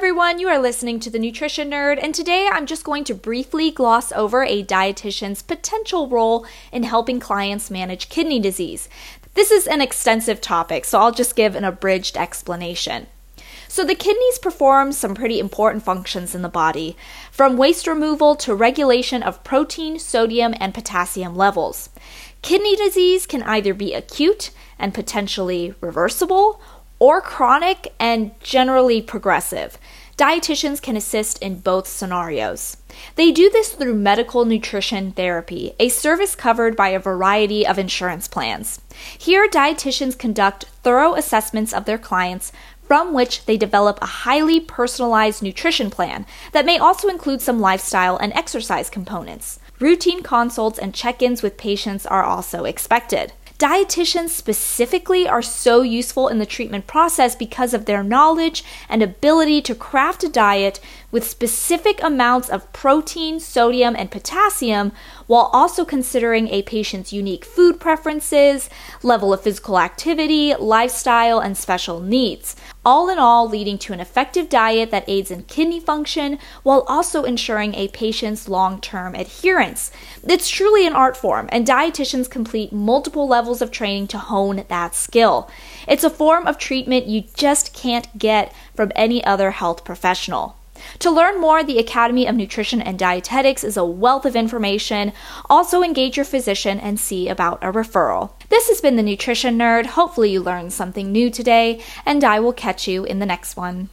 everyone. You are listening to the Nutrition Nerd, and today I'm just going to briefly gloss over a dietitian's potential role in helping clients manage kidney disease. This is an extensive topic, so I'll just give an abridged explanation. So, the kidneys perform some pretty important functions in the body, from waste removal to regulation of protein, sodium, and potassium levels. Kidney disease can either be acute and potentially reversible, or chronic and generally progressive. Dietitians can assist in both scenarios. They do this through medical nutrition therapy, a service covered by a variety of insurance plans. Here, dietitians conduct thorough assessments of their clients from which they develop a highly personalized nutrition plan that may also include some lifestyle and exercise components. Routine consults and check ins with patients are also expected. Dietitians specifically are so useful in the treatment process because of their knowledge and ability to craft a diet with specific amounts of protein, sodium, and potassium while also considering a patient's unique food preferences, level of physical activity, lifestyle, and special needs. All in all, leading to an effective diet that aids in kidney function while also ensuring a patient's long term adherence. It's truly an art form, and dietitians complete multiple levels of training to hone that skill. It's a form of treatment you just can't get from any other health professional. To learn more, the Academy of Nutrition and Dietetics is a wealth of information. Also, engage your physician and see about a referral. This has been the Nutrition Nerd. Hopefully, you learned something new today, and I will catch you in the next one.